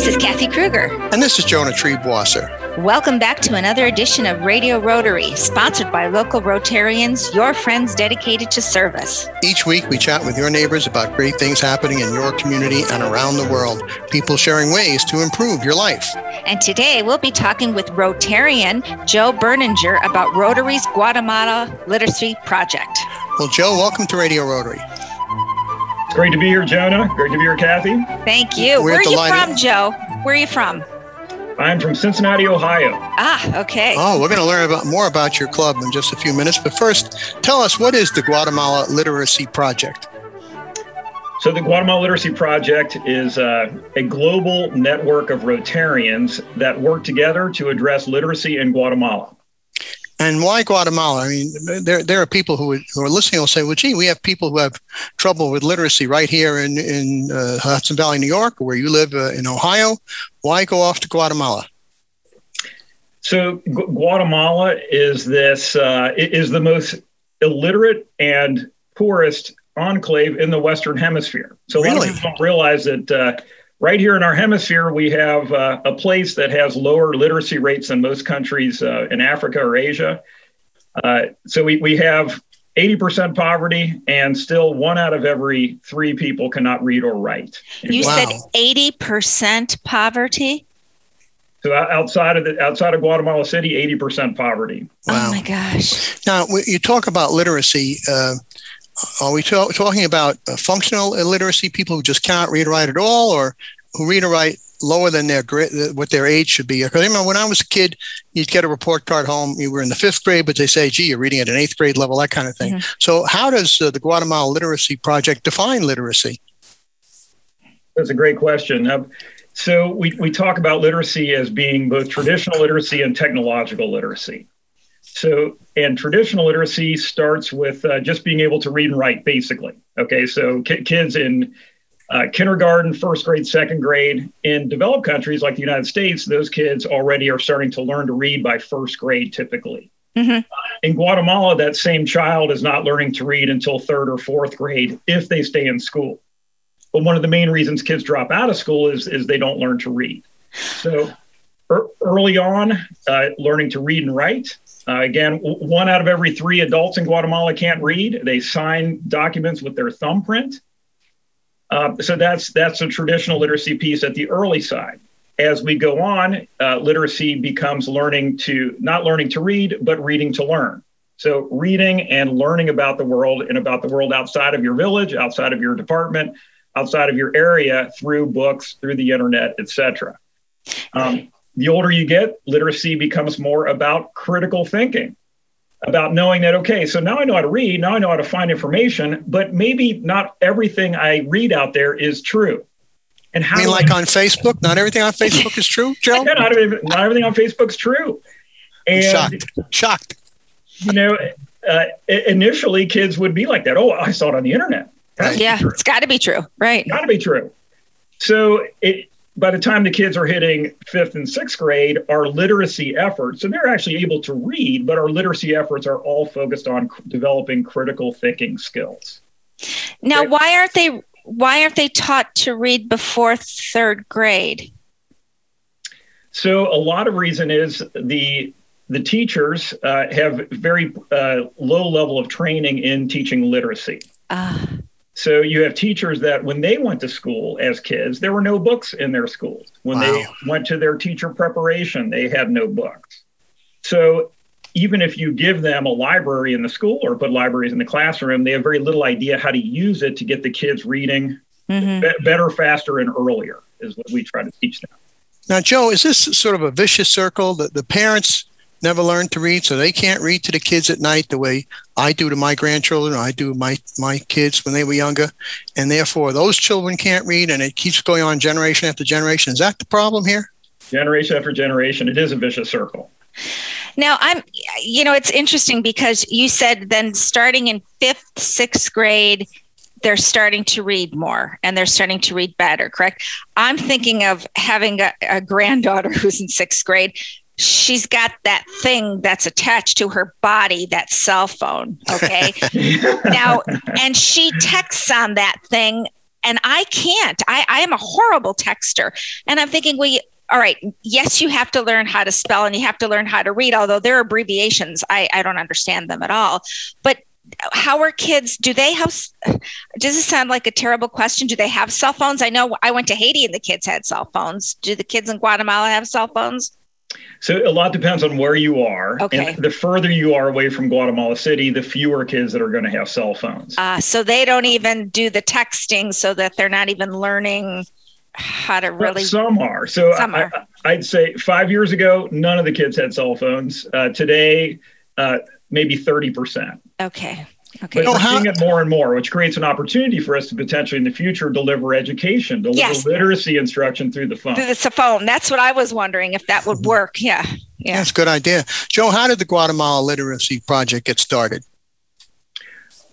This is Kathy Kruger. And this is Jonah Triebwasser. Welcome back to another edition of Radio Rotary, sponsored by local Rotarians, your friends dedicated to service. Each week, we chat with your neighbors about great things happening in your community and around the world, people sharing ways to improve your life. And today, we'll be talking with Rotarian Joe Berninger about Rotary's Guatemala Literacy Project. Well, Joe, welcome to Radio Rotary. It's great to be here, Jonah. Great to be here, Kathy. Thank you. We're Where are you delighted. from, Joe? Where are you from? I'm from Cincinnati, Ohio. Ah, okay. Oh, we're going to learn about more about your club in just a few minutes. But first, tell us what is the Guatemala Literacy Project? So, the Guatemala Literacy Project is uh, a global network of Rotarians that work together to address literacy in Guatemala. And why Guatemala? I mean, there, there are people who, would, who are listening will say, well, gee, we have people who have trouble with literacy right here in, in uh, Hudson Valley, New York, where you live uh, in Ohio. Why go off to Guatemala? So, Gu- Guatemala is this uh, is the most illiterate and poorest enclave in the Western Hemisphere. So, a lot of people don't realize that uh, right here in our hemisphere, we have uh, a place that has lower literacy rates than most countries uh, in Africa or Asia. Uh, so, we, we have 80% poverty, and still one out of every three people cannot read or write. You Wow. said 80% poverty? So, outside of the, outside of Guatemala City, 80% poverty. Wow. Oh my gosh. Now, you talk about literacy. Are we ta- talking about uh, functional illiteracy, people who just can't read or write at all, or who read or write lower than their gra- uh, what their age should be? Because I remember when I was a kid, you'd get a report card home. You were in the fifth grade, but they say, "Gee, you're reading at an eighth grade level," that kind of thing. So, how does uh, the Guatemala Literacy Project define literacy? That's a great question. Uh, so we, we talk about literacy as being both traditional literacy and technological literacy. So, and traditional literacy starts with uh, just being able to read and write, basically. Okay, so ki- kids in uh, kindergarten, first grade, second grade, in developed countries like the United States, those kids already are starting to learn to read by first grade typically. Mhm. In Guatemala, that same child is not learning to read until third or fourth grade if they stay in school. But one of the main reasons kids drop out of school is, is they don't learn to read. So er, early on, uh, learning to read and write. Uh, again, one out of every three adults in Guatemala can't read. They sign documents with their thumbprint. Uh, so that's that's a traditional literacy piece at the early side. As we go on, uh, literacy becomes learning to not learning to read, but reading to learn. So reading and learning about the world and about the world outside of your village, outside of your department, outside of your area through books, through the internet, etc. Um, the older you get, literacy becomes more about critical thinking, about knowing that, okay, so now I know how to read, now I know how to find information, but maybe not everything I read out there is true. And how I mean, do like on Facebook, not everything on Facebook is true, Joe. Yeah, not, every- not everything on Facebook's true. I'm And shocked. Shocked. you know, uh, initially kids would be like that. Oh, I saw it on the internet. That's Yeah, it's got to be true. Right. got to be true. So it, by the time the kids are hitting fifth and sixth grade, our literacy efforts, and they're actually able to read, but our literacy efforts are all focused on c- developing critical thinking skills. Now, Okay. why aren't they why aren't they taught to read before 3rd grade? So a lot of reason is the the teachers uh, have very uh, low level of training in teaching literacy. Uh, So you have teachers that when they went to school as kids, there were no books in their schools. When they went to their teacher preparation, they had no books. So even if you give them a library in the school or put libraries in the classroom, they have very little idea how to use it to get the kids reading mhm. be- better, faster, and earlier is what we try to teach them. Now, Joe, is this sort of a vicious circle that the parents never learned to read, so they can't read to the kids at night the way I do to my grandchildren, or I do my my kids when they were younger, and therefore those children can't read, and it keeps going on generation after generation. Is that the problem here? Generation after generation, it is a vicious circle. Now, I'm, you know, it's interesting because you said then starting in fifth, sixth grade, they're starting to read more and they're starting to read better, correct? I'm thinking of having a, a granddaughter who's in sixth grade. She's got that thing that's attached to her body, that cell phone. Okay. now, and she texts on that thing and I can't. I, I am a horrible texter. And I'm thinking, well, you, all right, yes, you have to learn how to spell and you have to learn how to read, although their abbreviations, I, I don't understand them at all. But how are kids do they have does it sound like a terrible question do they have cell phones i know i went to haiti and the kids had cell phones do the kids in guatemala have cell phones so a lot depends on where you are. Okay. And the further you are away from Guatemala City, the fewer kids that are going to have cell phones. Uh, so they don't even do the texting so that they're not even learning how to really. Well, some are. So some are. I, would say five years ago, none of the kids had cell phones. Uh, today, uh, maybe 30%. Okay. Okay. But we're seeing it more and more, which creates an opportunity for us to potentially in the future deliver education, deliver yes. literacy instruction through the phone. Through the phone. That's what I was wondering if that would mm-hmm. work. Yeah. Yeah. That's a good idea. Joe, how did the Guatemala Literacy Project get started?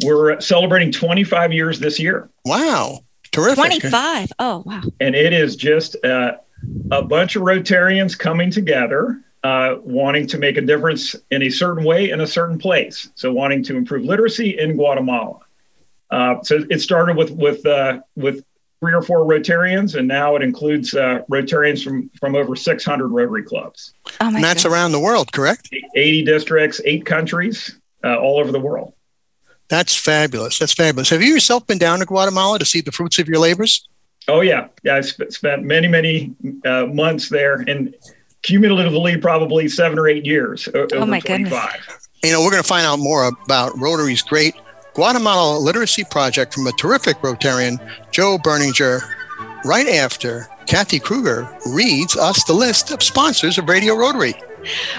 We're celebrating 25 years this year. Wow. Terrific. 25. Oh, wow. And it is just uh, a bunch of Rotarians coming together uh, wanting to make a difference in a certain way in a certain place. So wanting to improve literacy in Guatemala. Uh, so it started with with uh, with three or four Rotarians, and now it includes uh, Rotarians from from over 600 Rotary clubs. Oh and that's around the world, correct? 80 districts, eight countries, uh, all over the world. That's fabulous. That's fabulous. Have you yourself been down to Guatemala to see the fruits of your labors? Oh yeah, yeah. I sp- spent many many uh, months there, and cumulatively probably seven or eight years. oh my 25. goodness! You know, we're going to find out more about Rotary's great Guatemala Literacy Project from a terrific Rotarian, Joe Berninger, right after Kathy Kruger reads us the list of sponsors of Radio Rotary.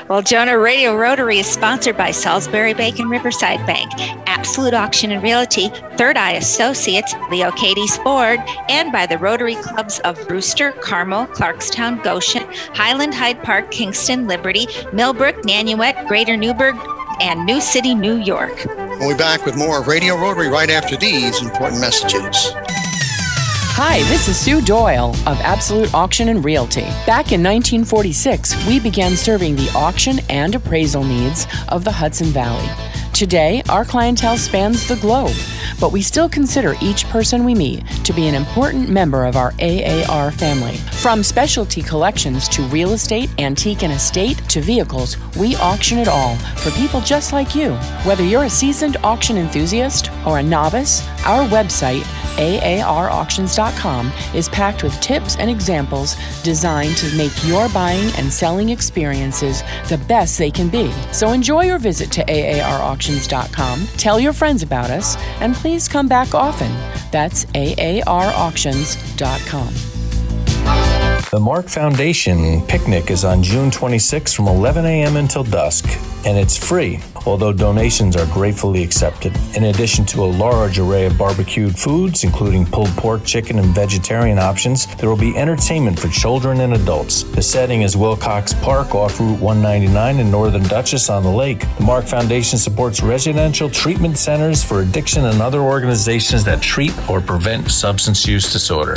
Well, Jonah Radio Rotary is sponsored by Salisbury Bank and Riverside Bank, Absolute Auction and Realty, Third Eye Associates, Leo Kaytes Ford, and by the Rotary Clubs of Brewster, Carmel, Clarkstown, Goshen, Highland, Hyde Park, Kingston, Liberty, Millbrook, Nanuet, Greater Newburgh, and New City, New York. We'll be back with more Radio Rotary right after these important messages. Hi, this is Sue Doyle of Absolute Auction and Realty. Back in 1946, we began serving the auction and appraisal needs of the Hudson Valley. Today, our clientele spans the globe, but we still consider each person we meet to be an important member of our AAR family. From specialty collections to real estate, antique and estate to vehicles, we auction it all for people just like you. Whether you're a seasoned auction enthusiast or a novice, our website AARauctions.com is packed with tips and examples designed to make your buying and selling experiences the best they can be. So enjoy your visit to AARauctions.com, tell your friends about us, and please come back often. That's AARauctions.com. The Mark Foundation picnic is on June 26 from 11 a.m. until dusk, and it's free, although donations are gratefully accepted. In addition to a large array of barbecued foods, including pulled pork, chicken, and vegetarian options, there will be entertainment for children and adults. The setting is Wilcox Park off Route 199 in Northern Dutchess on the lake. The Mark Foundation supports residential treatment centers for addiction and other organizations that treat or prevent substance use disorder.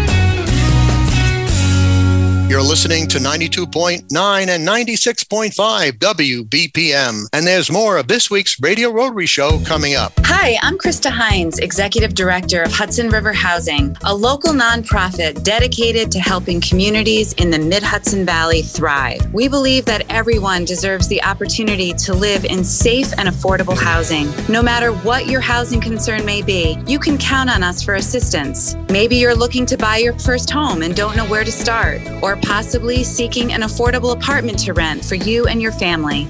You're listening to 92.9 and 96.5 WBPM. And there's more of this week's Radio Rotary Show coming up. Hi, I'm Krista Hines, Executive Director of Hudson River Housing, a local nonprofit dedicated to helping communities in the Mid Hudson Valley thrive. We believe that everyone deserves the opportunity to live in safe and affordable housing. No matter what your housing concern may be, you can count on us for assistance. Maybe you're looking to buy your first home and don't know where to start, or possibly seeking an affordable apartment to rent for you and your family.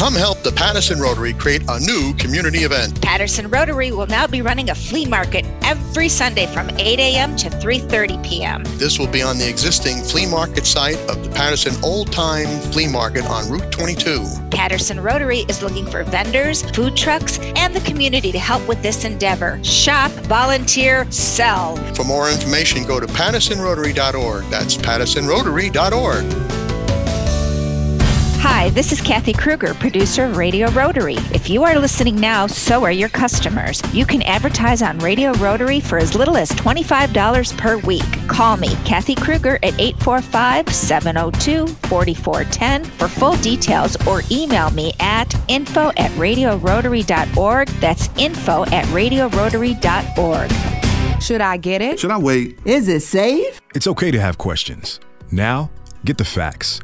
Come help the Patterson Rotary create a new community event. Patterson Rotary will now be running a flea market every Sunday from 8 a.m. to 3:30 p.m. This will be on the existing flea market site of the Patterson Old Time Flea Market on Route 22. Patterson Rotary is looking for vendors, food trucks, and the community to help with this endeavor. Shop, volunteer, sell. For more information, go to pattersonrotary.org. That's pattersonrotary.org. Hi, this is Kathy Kruger, producer of Radio Rotary. If you are listening now, so are your customers. You can advertise on Radio Rotary for as little as $25 per week. Call me, Kathy Kruger, at 845 702 4410 for full details or email me at info at radiorotary.org. That's info at radiorotary.org. Should I get it? Should I wait? Is it safe? It's okay to have questions. Now, get the facts.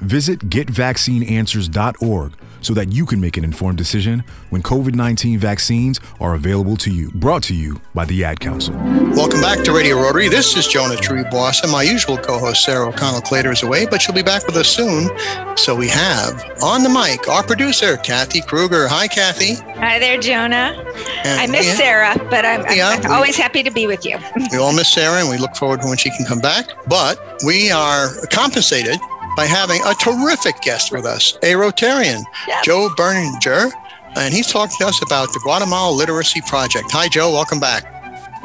Visit getvaccineanswers.org so that you can make an informed decision when COVID 19 vaccines are available to you. Brought to you by the Ad Council. Welcome back to Radio Rotary. This is Jonah Triebwasser and My usual co host, Sarah O'Connell Clater, is away, but she'll be back with us soon. So we have on the mic our producer, Kathy Kruger. Hi, Kathy. Hi there, Jonah. And I miss yeah. Sarah, but I'm, I'm, yeah, I'm always happy to be with you. we all miss Sarah, and we look forward to when she can come back. But we are compensated by having a terrific guest with us, a Rotarian, yep. Joe Berninger, and he's talking to us about the Guatemala Literacy Project. Hi, Joe. Welcome back.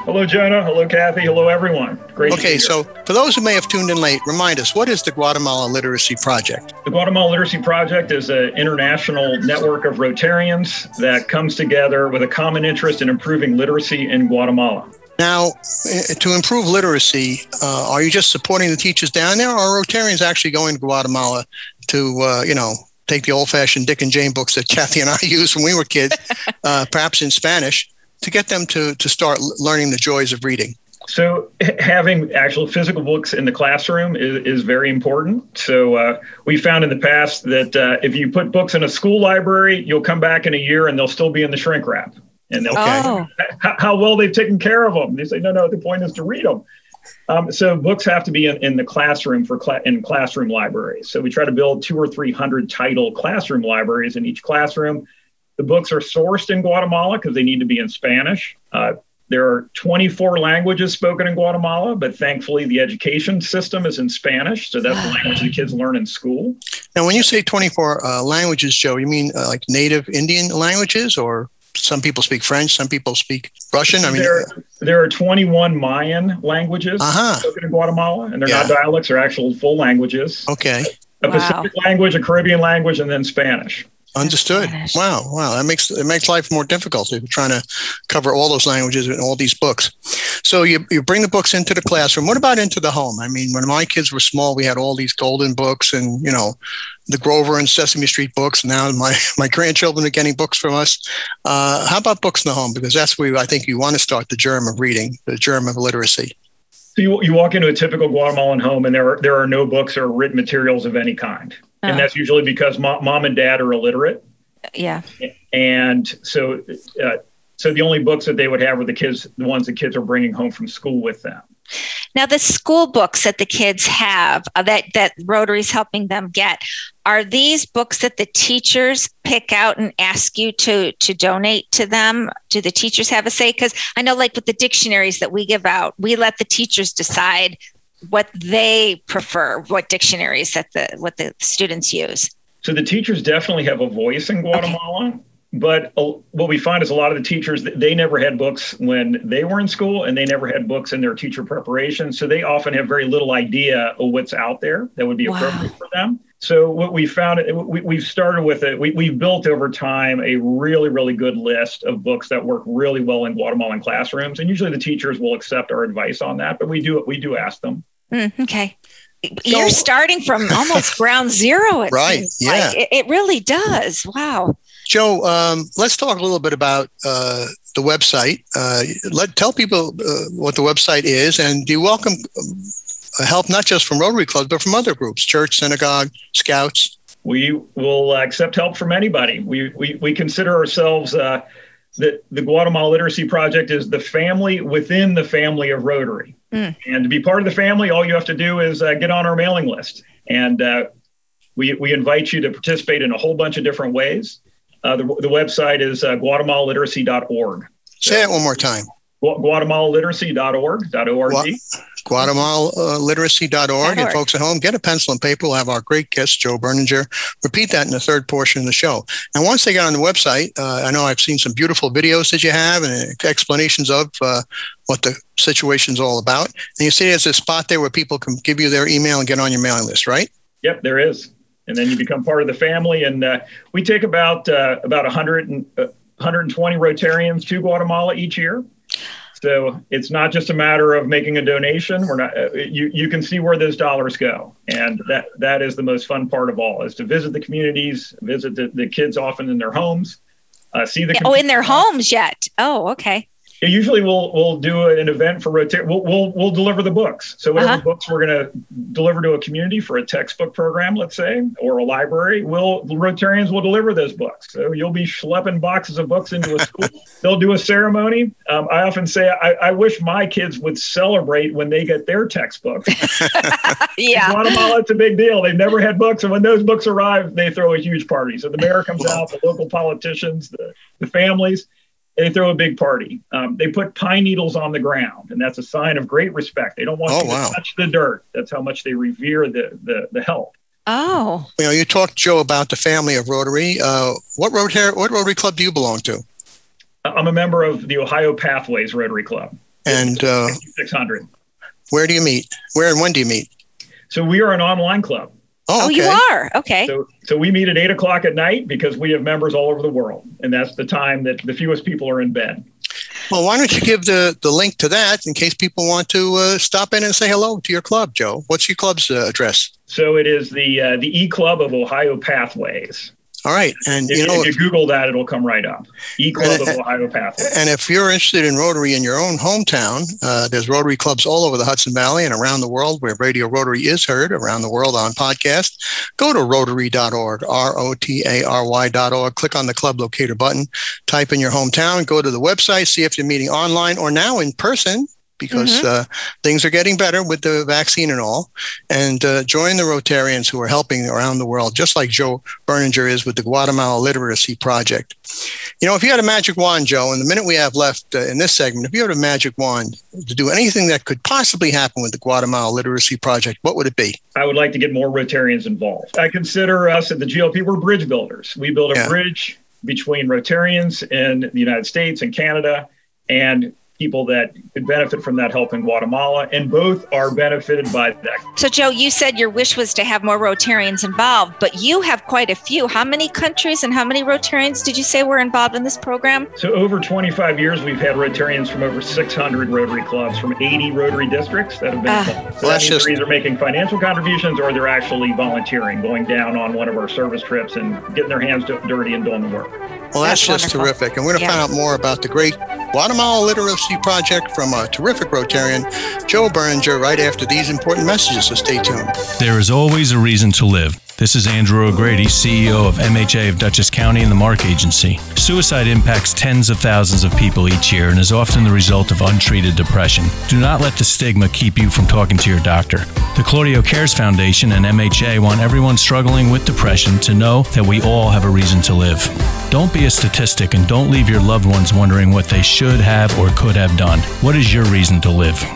Hello, Jonah. Hello, Kathy. Hello, everyone. Great. Okay, so for those who may have tuned in late, remind us what is the Guatemala Literacy Project? The Guatemala Literacy Project is an international network of Rotarians that comes together with a common interest in improving literacy in Guatemala. Now, eh, to improve literacy, uh, are you just supporting the teachers down there, or are Rotarians actually going to Guatemala to, uh, you know, take the old-fashioned Dick and Jane books that Kathy and I used when we were kids, uh, perhaps in Spanish, to get them to to start learning the joys of reading? So, having actual physical books in the classroom is, is very important. So, uh, we found in the past that uh, if you put books in a school library, you'll come back in a year and they'll still be in the shrink wrap and they'll oh. how, how, well they've taken care of them. They say, no, no, the point is to read them. Um, so books have to be in, in the classroom for cl- in classroom libraries. So we try to build two or three hundred title classroom libraries in each classroom. The books are sourced in Guatemala because they need to be in Spanish. Uh, there are 24 languages spoken in Guatemala, but thankfully the education system is in Spanish. So that's the language the kids learn in school. Now, when you say 24 uh, languages, Joe, you mean uh, like native Indian languages or? Some people speak French, some people speak Russian. I mean, there, there are 21 Mayan languages uh-huh. spoken in Guatemala, and they're yeah. not dialects; they're actual full languages. Okay. A Pacific wow. language, a Caribbean language, and then Spanish. Understood. Wow, wow. That makes it makes life more difficult if you're trying to cover all those languages in all these books. So you you bring the books into the classroom. What about into the home? I mean, when my kids were small, we had all these golden books and you know, the Grover and Sesame Street books. Now my my grandchildren are getting books from us. Uh, how about books in the home? Because that's where I think you want to start the germ of reading, the germ of literacy. So you, you walk into a typical Guatemalan home and there are, there are no books or written materials of any kind. Oh. And that's usually because mom, mom and dad are illiterate. Yeah. And so, uh, so the only books that they would have were the kids, the ones the kids are bringing home from school with them. Now, the school books that the kids have uh, that that Rotary's helping them get are these books that the teachers pick out and ask you to to donate to them? Do the teachers have a say? Because I know, like with the dictionaries that we give out, we let the teachers decide what they prefer, what dictionaries that the what the students use. So the teachers definitely have a voice in Guatemala. Okay but what we find is a lot of the teachers they never had books when they were in school and they never had books in their teacher preparation so they often have very little idea of what's out there that would be wow. appropriate for them so what we found we, we've started with it we, we've built over time a really really good list of books that work really well in guatemalan classrooms and usually the teachers will accept our advice on that but we do we do ask them mm, okay you're starting from almost ground zero. It Right, seems yeah. like. It, it really does. Wow. Joe, um, let's talk a little bit about uh, the website. Uh, let tell people uh, what the website is, and do you welcome um, help not just from Rotary clubs but from other groups, church, synagogue, scouts? We will accept help from anybody. We we, we consider ourselves uh, the the Guatemala Literacy Project is the family within the family of Rotary. Mm. And to be part of the family, all you have to do is uh, get on our mailing list, and uh, we we invite you to participate in a whole bunch of different ways. Uh, the, the website is uh, guatemalaliteracy.org. Say it one more time. Gu- guatemalaliteracy.org. .org. What? GuatemalaLiteracy.org. And .org. folks at home, get a pencil and paper. We'll have our great guest, Joe Berninger, repeat that in the third portion of the show. And once they get on the website, uh, I know I've seen some beautiful videos that you have and explanations of uh, what the situation's all about. And you see there's a spot there where people can give you their email and get on your mailing list, right? Yep, there is, and then you become part of the family. And uh, we take about uh, about 100 and, uh, 120 Rotarians to Guatemala each year. So it's not just a matter of making a donation. We're not. Uh, you you can see where those dollars go, and that that is the most fun part of all is to visit the communities, visit the, the kids often in their homes, uh, see the. Oh, in their homes yet? Oh, okay. Usually, we'll we'll do an event for Rotary. We'll, we'll we'll deliver the books. So whatever Uh-huh. books we're going to deliver to a community for a textbook program, let's say, or a library, will Rotarians will deliver those books. So you'll be schlepping boxes of books into a school. They'll do a ceremony. Um, I often say I, I wish my kids would celebrate when they get their textbooks. Yeah. Guatemala, it's a big deal. They've never had books, and when those books arrive, they throw a huge party. So the mayor comes out, the local politicians, the, the families, they throw a big party. Um, they put pine needles on the ground, and that's a sign of great respect. They don't want Oh, you wow. to touch the dirt. That's how much they revere the the, the help. Oh, You know, you talked, Joe, about the family of Rotary. Uh, what Rotary, what Rotary Club do you belong to? I'm a member of the Ohio Pathways Rotary Club, And uh, 600. where do you meet? Where and when do you meet? So we are an online club. Oh, oh, you are okay. So, so we meet at eight o'clock at night because we have members all over the world, and that's the time that the fewest people are in bed. Well, why don't you give the, the link to that in case people want to uh, stop in and say hello to your club, Joe? What's your club's uh, address? So it is the uh, the E Club of Ohio Pathways. All right. And, If, you know, if you Google that, it'll come right up. E Club of Ohio Pathways. and if you're interested in Rotary in your own hometown, uh, there's Rotary clubs all over the Hudson Valley and around the world where Radio Rotary is heard around the world on podcast. Go to rotary.org, R O T A R Y.org. Click on the club locator button, type in your hometown, go to the website, see if you're meeting online or now in person. Because uh, things are getting better with the vaccine and all, and uh, join the Rotarians who are helping around the world, just like Joe Berninger is with the Guatemala Literacy Project. You know, if you had a magic wand, Joe, in the minute we have left uh, in this segment, if you had a magic wand to do anything that could possibly happen with the Guatemala Literacy Project, what would it be? I would like to get more Rotarians involved. I consider us at the GLP, we're bridge builders. We build a Yeah. bridge between Rotarians in the United States and Canada and people that could benefit from that help in Guatemala, and both are benefited by that. So, Joe, you said your wish was to have more Rotarians involved, but you have quite a few. How many countries and how many Rotarians did you say were involved in this program? So, over 25 years, we've had Rotarians from over 600 Rotary clubs from 80 Rotary districts that have been Ah. involved. So Well, that's just- they're either making financial contributions or they're actually volunteering, going down on one of our service trips and getting their hands dirty and doing the work. Well, that's, That's just wonderful. terrific. And we're going to Yeah. find out more about the great Guatemala Literacy Project from a terrific Rotarian, Joe Berninger, right after these important messages. So stay tuned. There is always a reason to live. This is Andrew O'Grady, CEO of MHA of Dutchess County and the Mark Agency. Suicide impacts tens of thousands of people each year and is often the result of untreated depression. Do not let the stigma keep you from talking to your doctor. The Claudio Cares Foundation and MHA want everyone struggling with depression to know that we all have a reason to live. Don't be a statistic and don't leave your loved ones wondering what they should have or could have done. What is your reason to live?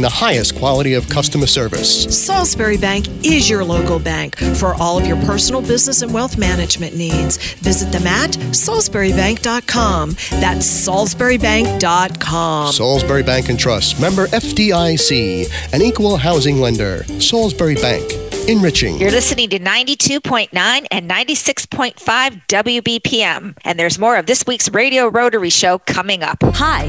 the highest quality of customer service. Salisbury Bank is your local bank for all of your personal business and wealth management needs. Visit them at salisburybank.com. That's salisburybank.com. Salisbury Bank and Trust, member FDIC, an equal housing lender. Salisbury Bank, enriching. You're listening to 92.9 and 96.5 WBPM. And there's more of this week's Radio Rotary Show coming up. Hi,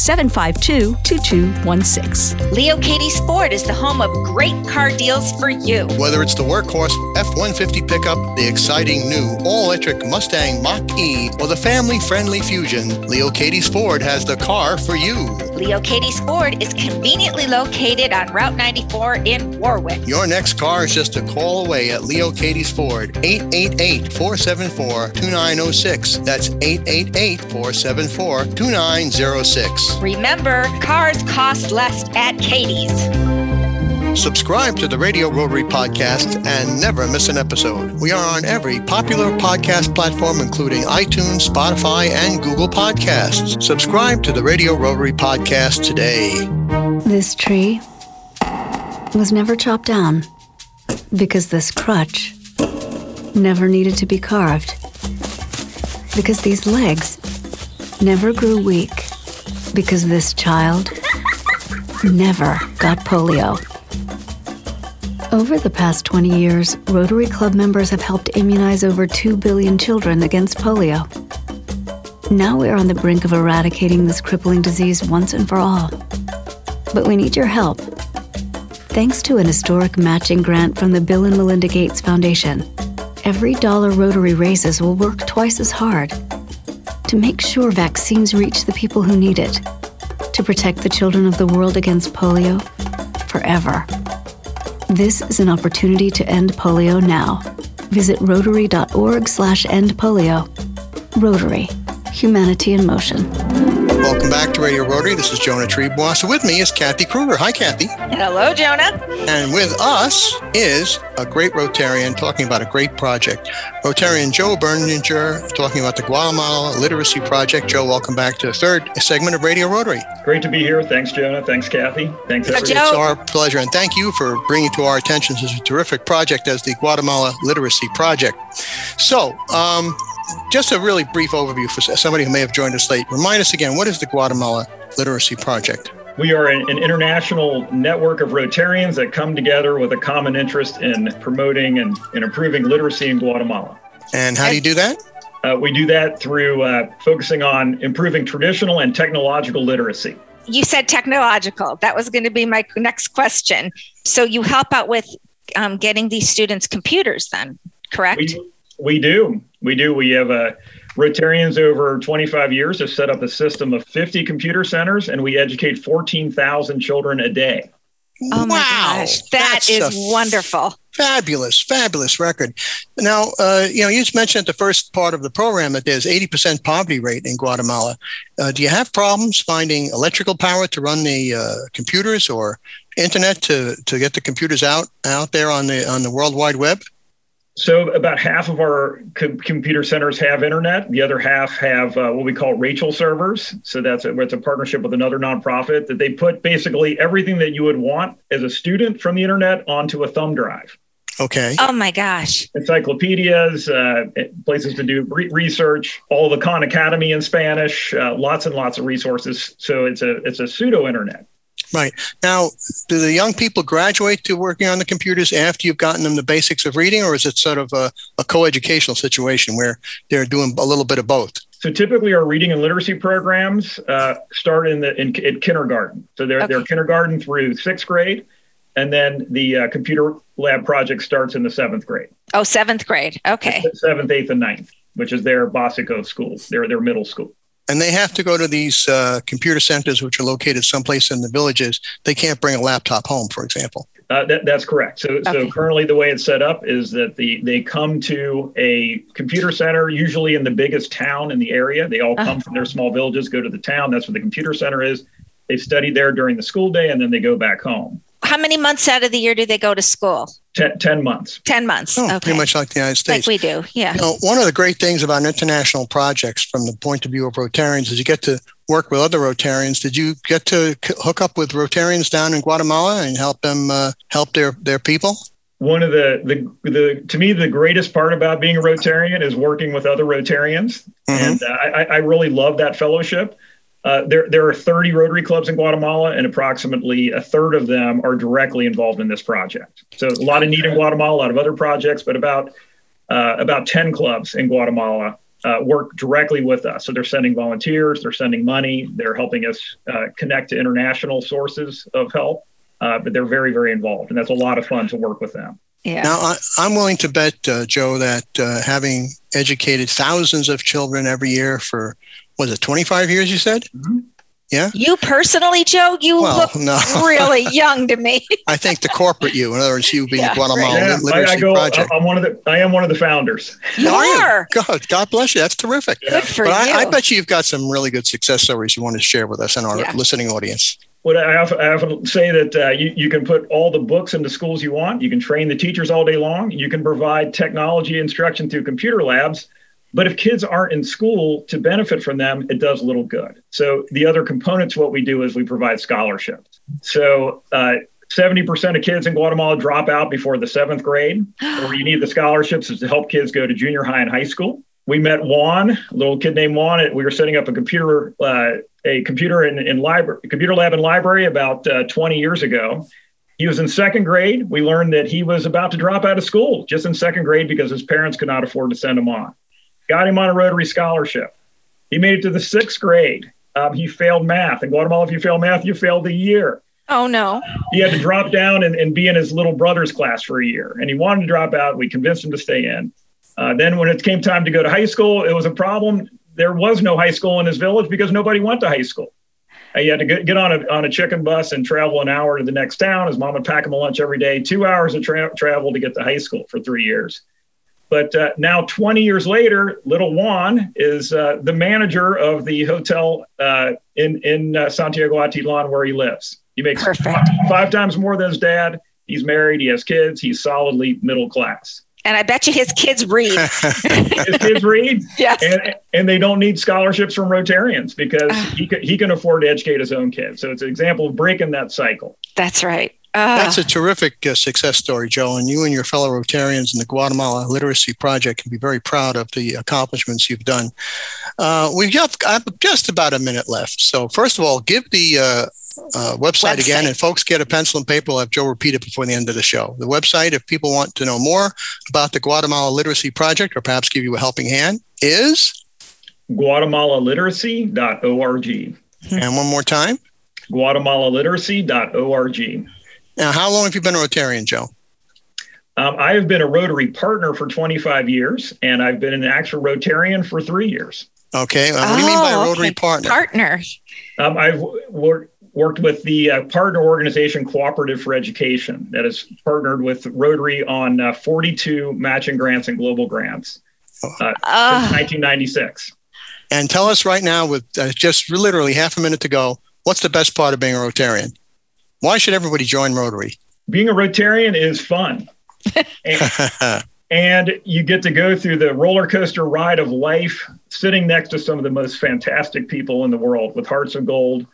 752 2216. Leo Kaytes Ford is the home of great car deals for you. Whether it's the workhorse F 150 pickup, the exciting new all electric Mustang Mach E, or the family friendly Fusion, Leo Kaytes Ford has the car for you. Leo Kaytes Ford is conveniently located on Route 94 in Warwick. Your next car is just a call away at Leo Kaytes Ford, 888 474 2906. That's 888 474 2906. Remember, cars cost less at Kaytes. Subscribe to the Radio Rotary Podcast and never miss an episode. We are on every popular podcast platform, including iTunes, Spotify, and Google Podcasts. Subscribe to the Radio Rotary Podcast today. This tree was never chopped down because this crutch never needed to be carved. Because these legs never grew weak. Because this child never got polio. Over the past 20 years, Rotary Club members have helped immunize over 2 billion children against polio. Now we are on the brink of eradicating this crippling disease once and for all. But we need your help. Thanks to an historic matching grant from the Bill and Melinda Gates Foundation, every dollar Rotary raises will work twice as hard to make sure vaccines reach the people who need it, to protect the children of the world against polio forever. This is an opportunity to end polio now. Visit rotary.org slash end polio. Rotary. Humanity in motion. Welcome back to Radio Rotary. This is Jonah Triebwasser. So with me is Kathy Kruger. Hi, Kathy. Hello, Jonah. And with us is a great Rotarian talking about a great project. Rotarian Joe Berninger talking about the Guatemala Literacy Project. Joe, welcome back to the third segment of Radio Rotary. Great to be here. Thanks, Jonah. Thanks, Kathy. Thanks, everybody. Joe- It's our pleasure, and thank you for bringing to our attention such a terrific project as the Guatemala Literacy Project. So, um, just a really brief overview for somebody who may have joined us late. Remind us again, what is the Guatemala Literacy Project? We are an, an international network of Rotarians that come together with a common interest in promoting and, and improving literacy in Guatemala. And how do you do that? Uh, we do that through uh, focusing on improving traditional and technological literacy. You said technological. That was going to be my next question. So you help out with um, getting these students computers, then, correct? We, we do. We do. We have uh, Rotarians over 25 years have set up a system of 50 computer centers, and we educate 14,000 children a day. oh my Wow, gosh, that that's is wonderful. Fabulous, fabulous record. Now, uh, you know, you just mentioned at the first part of the program that there's 80% poverty rate in Guatemala. Uh, do you have problems finding electrical power to run the uh, computers or internet to, to get the computers out out there on the on the World Wide Web? So, about half of our co- computer centers have internet. The other half have uh, what we call Rachel servers. So, that's a, it's a partnership with another nonprofit that they put basically everything that you would want as a student from the internet onto a thumb drive. Okay. Oh my gosh. Encyclopedias, uh, places to do re- research, all the Khan Academy in Spanish, uh, lots and lots of resources. So, it's a it's a pseudo internet. Right. Now, do the young people graduate to working on the computers after you've gotten them the basics of reading, or is it sort of a, a co-educational situation where they're doing a little bit of both. So typically, our reading and literacy programs uh, start in the in, in kindergarten. So they're Okay. they're kindergarten through sixth grade, and then the uh, computer lab project starts in the seventh grade, Oh, seventh grade. Okay. seventh, eighth, and ninth, which is their Basico school, their their middle school. And they have to go to these uh, computer centers, which are located someplace in the villages. They can't bring a laptop home, for example. Uh, that, that's correct. So, so currently the way it's set up is that the they come to a computer center, usually in the biggest town in the area. They all come from their small villages, go to the town. That's where the computer center is. They study there during the school day, and then they go back home. How many months out of the year do they go to school? Ten, 10 months. 10 months. Oh, okay. Pretty much like the United like States. we do. Yeah. You know, one of the great things about international projects from the point of view of Rotarians is you get to work with other Rotarians. Did you get to hook up with Rotarians down in Guatemala and help them uh, help their, their people? One of the, the the to me the greatest part about being a Rotarian is working with other Rotarians, and uh, I, I really love that fellowship. Uh, there there are 30 Rotary clubs in Guatemala, and approximately a third of them are directly involved in this project. So a lot of need in Guatemala, a lot of other projects, but about uh, about 10 clubs in Guatemala uh, work directly with us. So they're sending volunteers, they're sending money, they're helping us uh, connect to international sources of help. Uh, but they're very, very involved, and that's a lot of fun to work with them. Yeah. Now, I, I'm willing to bet, uh, Joe, that uh, having educated thousands of children every year for, was it 25 years, you said? Yeah. You personally, Joe, you Well, look no. really young to me. I think the corporate you, in other words, you being Yeah, the Guatemala Yeah, Lit- I, I Literacy go. Project. I'm one of the. I am one of the founders. You Are are. God, God bless you. That's terrific. Good for but you. I, I bet you you've got some really good success stories you want to share with us and our Yeah. listening audience. What I often, I often say that uh, you, you can put all the books into schools you want. You can train the teachers all day long. You can provide technology instruction through computer labs. But if kids aren't in school to benefit from them, it does little good. So the other component to what we do is we provide scholarships. So uh, 70% of kids in Guatemala drop out before the seventh grade. Where you need the scholarships is to help kids go to junior high and high school. We met Juan, a little kid named Juan. We were setting up a computer, uh, a computer in, in library, computer lab and library about uh, 20 years ago. He was in second grade. We learned that he was about to drop out of school just in second grade because his parents could not afford to send him on. Got him on a Rotary scholarship. He made it to the sixth grade. Um, he failed math. In Guatemala, if you fail math, you failed the year Oh no. he had to drop down and, and be in his little brother's class for a year. And he wanted to drop out. We convinced him to stay in. Uh, then, when it came time to go to high school, it was a problem. There was no high school in his village because nobody went to high school. Uh, he had to get, get on, a, on a chicken bus and travel an hour to the next town. His mom would pack him a lunch every day, two hours of tra- travel to get to high school for three years. But uh, now, 20 years later, little Juan is uh, the manager of the hotel uh, in, in uh, Santiago Atitlan where he lives. He makes Perfect. five times more than his dad. He's married. He has kids. He's solidly middle class. And I bet you his kids read. His kids read, yes. and, and they don't need scholarships from Rotarians because he he can afford to educate his own kids. So it's an example of breaking that cycle. That's right. Uh, That's a terrific uh, success story, Joe. And you and your fellow Rotarians in the Guatemala Literacy Project can be very proud of the accomplishments you've done. Uh, we've got I have just about a minute left. So, first of all, give the uh, uh, website, again, and folks get a pencil and paper. We'll have Joe repeat it before the end of the show. The website, if people want to know more about the Guatemala Literacy Project or perhaps give you a helping hand, is, GuatemalaLiteracy.org. and one more time. GuatemalaLiteracy.org. Now, how long have you been a Rotarian, Joe? Um, I have been a Rotary partner for 25 years, and I've been an actual Rotarian for three years. Okay. Uh, what do you mean by Oh, Rotary okay. partner? Partner. Um, I've wor- worked with the uh, partner organization Cooperative for Education that has partnered with Rotary on uh, 42 matching grants and global grants uh, since Ah. 1996. And tell us right now, with uh, just literally half a minute to go, what's the best part of being a Rotarian? Why should everybody join Rotary? Being a Rotarian is fun. and, and you get to go through the roller coaster ride of life, sitting next to some of the most fantastic people in the world with hearts of gold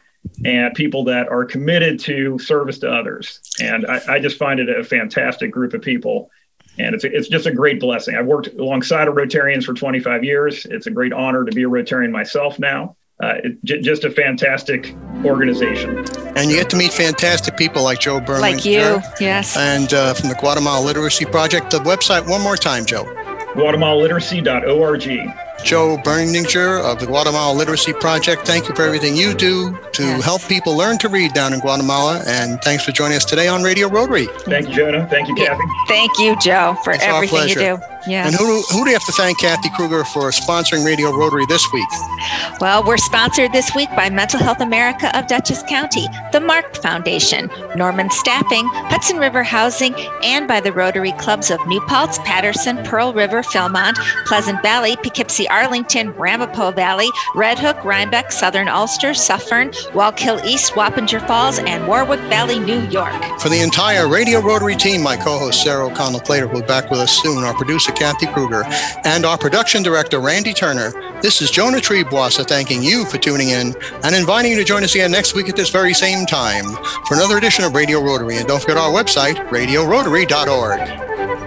and people that are committed to service to others. And I, I just find it a fantastic group of people. And it's, it's just a great blessing. I've worked alongside of Rotarians for 25 years. It's a great honor to be a Rotarian myself now. Uh, it, j- just a fantastic organization. and you get to meet fantastic people like Joe Berman. Like you. Yes. And uh, from the Guatemala Literacy Project. The website, one more time, Joe. guatemalaliteracy.org. Joe Berninger of the Guatemala Literacy Project, thank you for everything you do to yes. help people learn to read down in Guatemala. And thanks for joining us today on Radio Rotary. Thank you, Jonah. Thank you, Kathy. Thank you, Joe, for it's everything you do. Yes. And who, who do you have to thank, Kathy Kruger, for sponsoring Radio Rotary this week? Well, we're sponsored this week by Mental Health America of Dutchess County, the Mark Foundation, Norman Staffing, Hudson River Housing, and by the Rotary Clubs of New Paltz, Patterson, Pearl River, Philmont, Pleasant Valley, Poughkeepsie, Arlington, Ramapo Valley, Red Hook, Rhinebeck, Southern Ulster, Suffern, Wallkill East, Wappinger Falls, and Warwick Valley, New York. For the entire Radio Rotary team, my co host Sarah O'Connell Plater will be back with us soon. Our producer, Kathy Kruger, and our production director, Randy Turner. This is Jonah Triebwasser thanking you for tuning in and inviting you to join us again next week at this very same time for another edition of Radio Rotary. And don't forget our website, radiorotary.org.